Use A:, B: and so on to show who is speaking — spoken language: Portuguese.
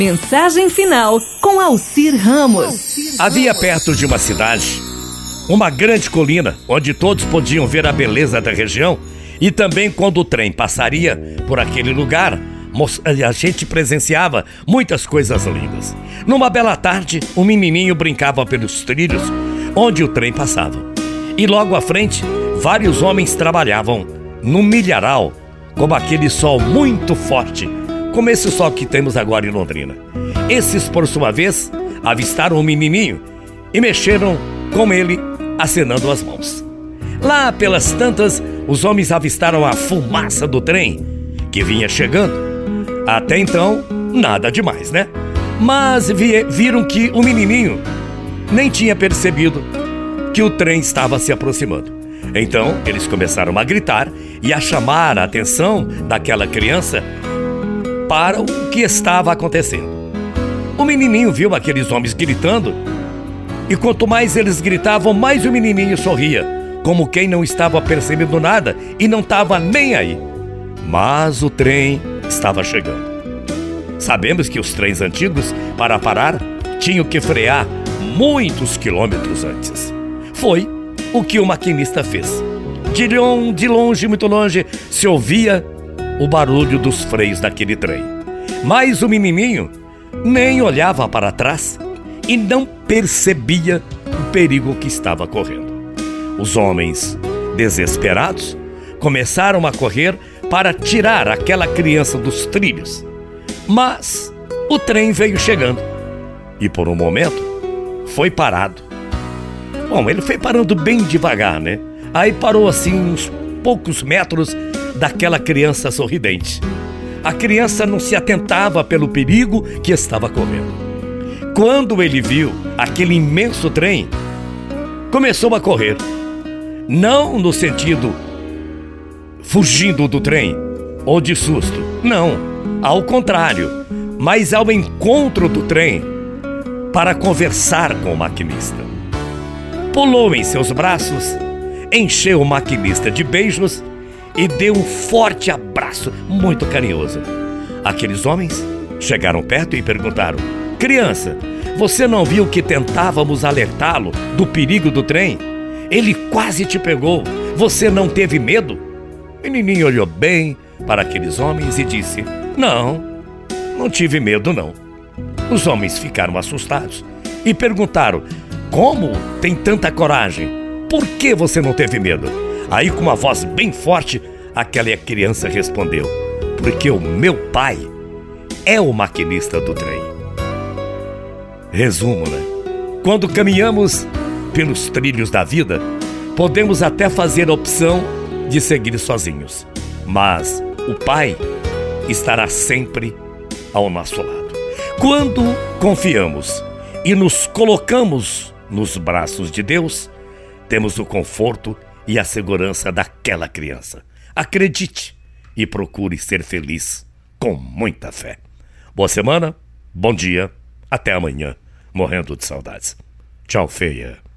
A: Mensagem final com Alcir Ramos.
B: Havia perto de uma cidade uma grande colina onde todos podiam ver a beleza da região e também quando o trem passaria por aquele lugar, a gente presenciava muitas coisas lindas. Numa bela tarde, um menininho brincava pelos trilhos onde o trem passava. E logo à frente, vários homens trabalhavam no milharal, como aquele sol muito forte, como esse sol que temos agora em Londrina. Esses, por sua vez, avistaram o menininho e mexeram com ele, acenando as mãos. Lá pelas tantas, os homens avistaram a fumaça do trem que vinha chegando. Até então, nada demais, né? Mas vi viram que o menininho nem tinha percebido que o trem estava se aproximando. Então, eles começaram a gritar e a chamar a atenção daquela criança para o que estava acontecendo. O menininho viu aqueles homens gritando e quanto mais eles gritavam, mais o menininho sorria, como quem não estava percebendo nada e não estava nem aí. Mas o trem estava chegando. Sabemos que os trens antigos, para parar, tinham que frear muitos quilômetros antes. Foi o que o maquinista fez. De longe, de longe, muito longe, se ouvia o barulho dos freios daquele trem. Mas o menininho nem olhava para trás e não percebia o perigo que estava correndo. Os homens, desesperados, começaram a correr para tirar aquela criança dos trilhos. Mas o trem veio chegando e, por um momento, foi parado. Bom, ele foi parando bem devagar, né? Aí parou assim uns poucos metros daquela criança sorridente a criança não se atentava pelo perigo que estava correndo. Quando ele viu aquele imenso trem, começou a correr. Não no sentido fugindo do trem ou de susto. Não, ao contrário, mas ao encontro do trem para conversar com o maquinista. Pulou em seus braços, encheu o maquinista de beijos e deu um forte abraço muito carinhoso. Aqueles homens chegaram perto e perguntaram: Criança, você não viu que tentávamos alertá-lo do perigo do trem? Ele quase te pegou. Você não teve medo? O menininho olhou bem para aqueles homens e disse: Não, não tive medo, não. Os homens ficaram assustados e perguntaram: Como tem tanta coragem? Por que você não teve medo? Aí, com uma voz bem forte, aquela criança respondeu: Porque o meu pai é o maquinista do trem. Resumo, né? Quando caminhamos pelos trilhos da vida, podemos até fazer a opção de seguir sozinhos, mas o Pai estará sempre ao nosso lado. Quando confiamos e nos colocamos nos braços de Deus, temos o conforto e a segurança daquela criança. Acredite e procure ser feliz com muita fé. Boa semana, bom dia, até amanhã, morrendo de saudades. Tchau, feia.